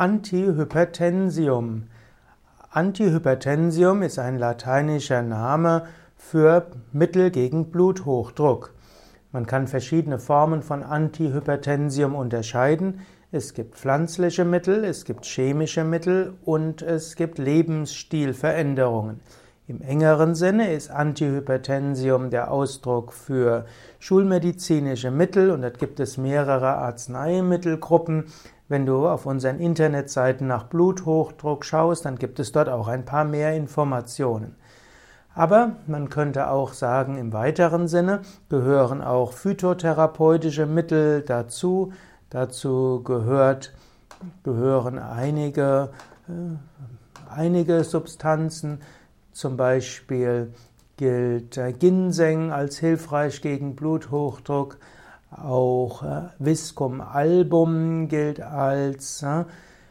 Antihypertensium. Antihypertensium ist ein lateinischer Name für Mittel gegen Bluthochdruck. Man kann verschiedene Formen von Antihypertensium unterscheiden. Es gibt pflanzliche Mittel, es gibt chemische Mittel und es gibt Lebensstilveränderungen. Im engeren Sinne ist Antihypertensium der Ausdruck für schulmedizinische Mittel und dort gibt es mehrere Arzneimittelgruppen. Wenn du auf unseren Internetseiten nach Bluthochdruck schaust, dann gibt es dort auch ein paar mehr Informationen. Aber man könnte auch sagen, im weiteren Sinne gehören auch phytotherapeutische Mittel dazu. Dazu gehört, gehören einige, äh, einige Substanzen, zum Beispiel gilt äh, Ginseng als hilfreich gegen Bluthochdruck. Auch äh, Viscum album gilt als äh,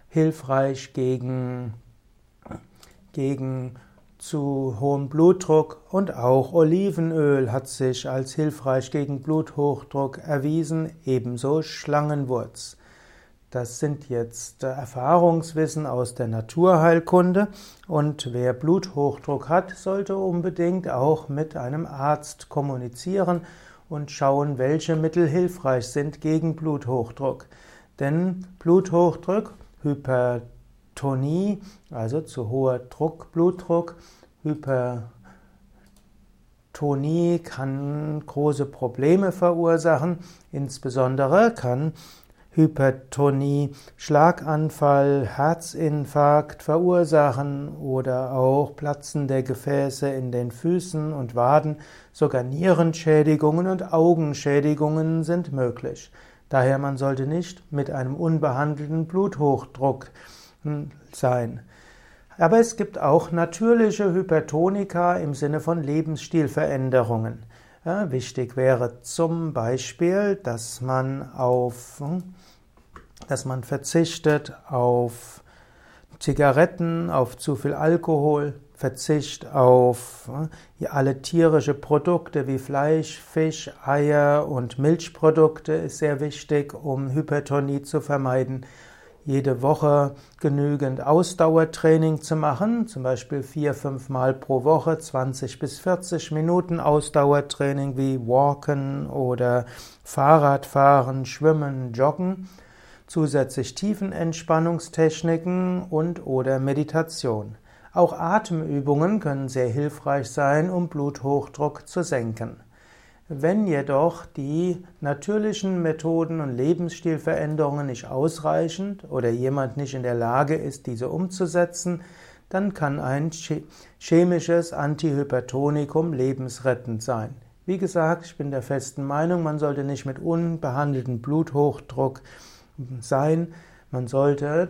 hilfreich gegen, gegen zu hohem Blutdruck. Und auch Olivenöl hat sich als hilfreich gegen Bluthochdruck erwiesen, ebenso Schlangenwurz. Das sind jetzt Erfahrungswissen aus der Naturheilkunde. Und wer Bluthochdruck hat, sollte unbedingt auch mit einem Arzt kommunizieren und schauen, welche Mittel hilfreich sind gegen Bluthochdruck. Denn Bluthochdruck, Hypertonie, also zu hoher Druck, Blutdruck, Hypertonie kann große Probleme verursachen, insbesondere kann Hypertonie, Schlaganfall, Herzinfarkt verursachen oder auch Platzen der Gefäße in den Füßen und Waden, sogar Nierenschädigungen und Augenschädigungen sind möglich. Daher man sollte nicht mit einem unbehandelten Bluthochdruck hm, sein. Aber es gibt auch natürliche Hypertonika im Sinne von Lebensstilveränderungen. Ja, wichtig wäre zum Beispiel, dass man auf, dass man verzichtet auf Zigaretten, auf zu viel Alkohol, Verzicht auf ja, alle tierische Produkte wie Fleisch, Fisch, Eier und Milchprodukte ist sehr wichtig, um Hypertonie zu vermeiden jede Woche genügend Ausdauertraining zu machen, zum Beispiel vier, fünf Mal pro Woche, 20 bis 40 Minuten Ausdauertraining wie Walken oder Fahrradfahren, Schwimmen, Joggen, zusätzlich Tiefenentspannungstechniken und oder Meditation. Auch Atemübungen können sehr hilfreich sein, um Bluthochdruck zu senken. Wenn jedoch die natürlichen Methoden und Lebensstilveränderungen nicht ausreichend oder jemand nicht in der Lage ist, diese umzusetzen, dann kann ein chemisches Antihypertonikum lebensrettend sein. Wie gesagt, ich bin der festen Meinung, man sollte nicht mit unbehandeltem Bluthochdruck sein. Man sollte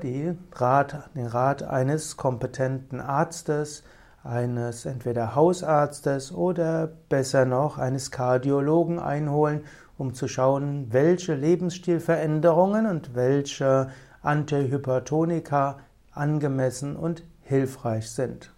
Rat, den Rat eines kompetenten Arztes eines entweder Hausarztes oder besser noch eines Kardiologen einholen, um zu schauen, welche Lebensstilveränderungen und welche Antihypertonika angemessen und hilfreich sind.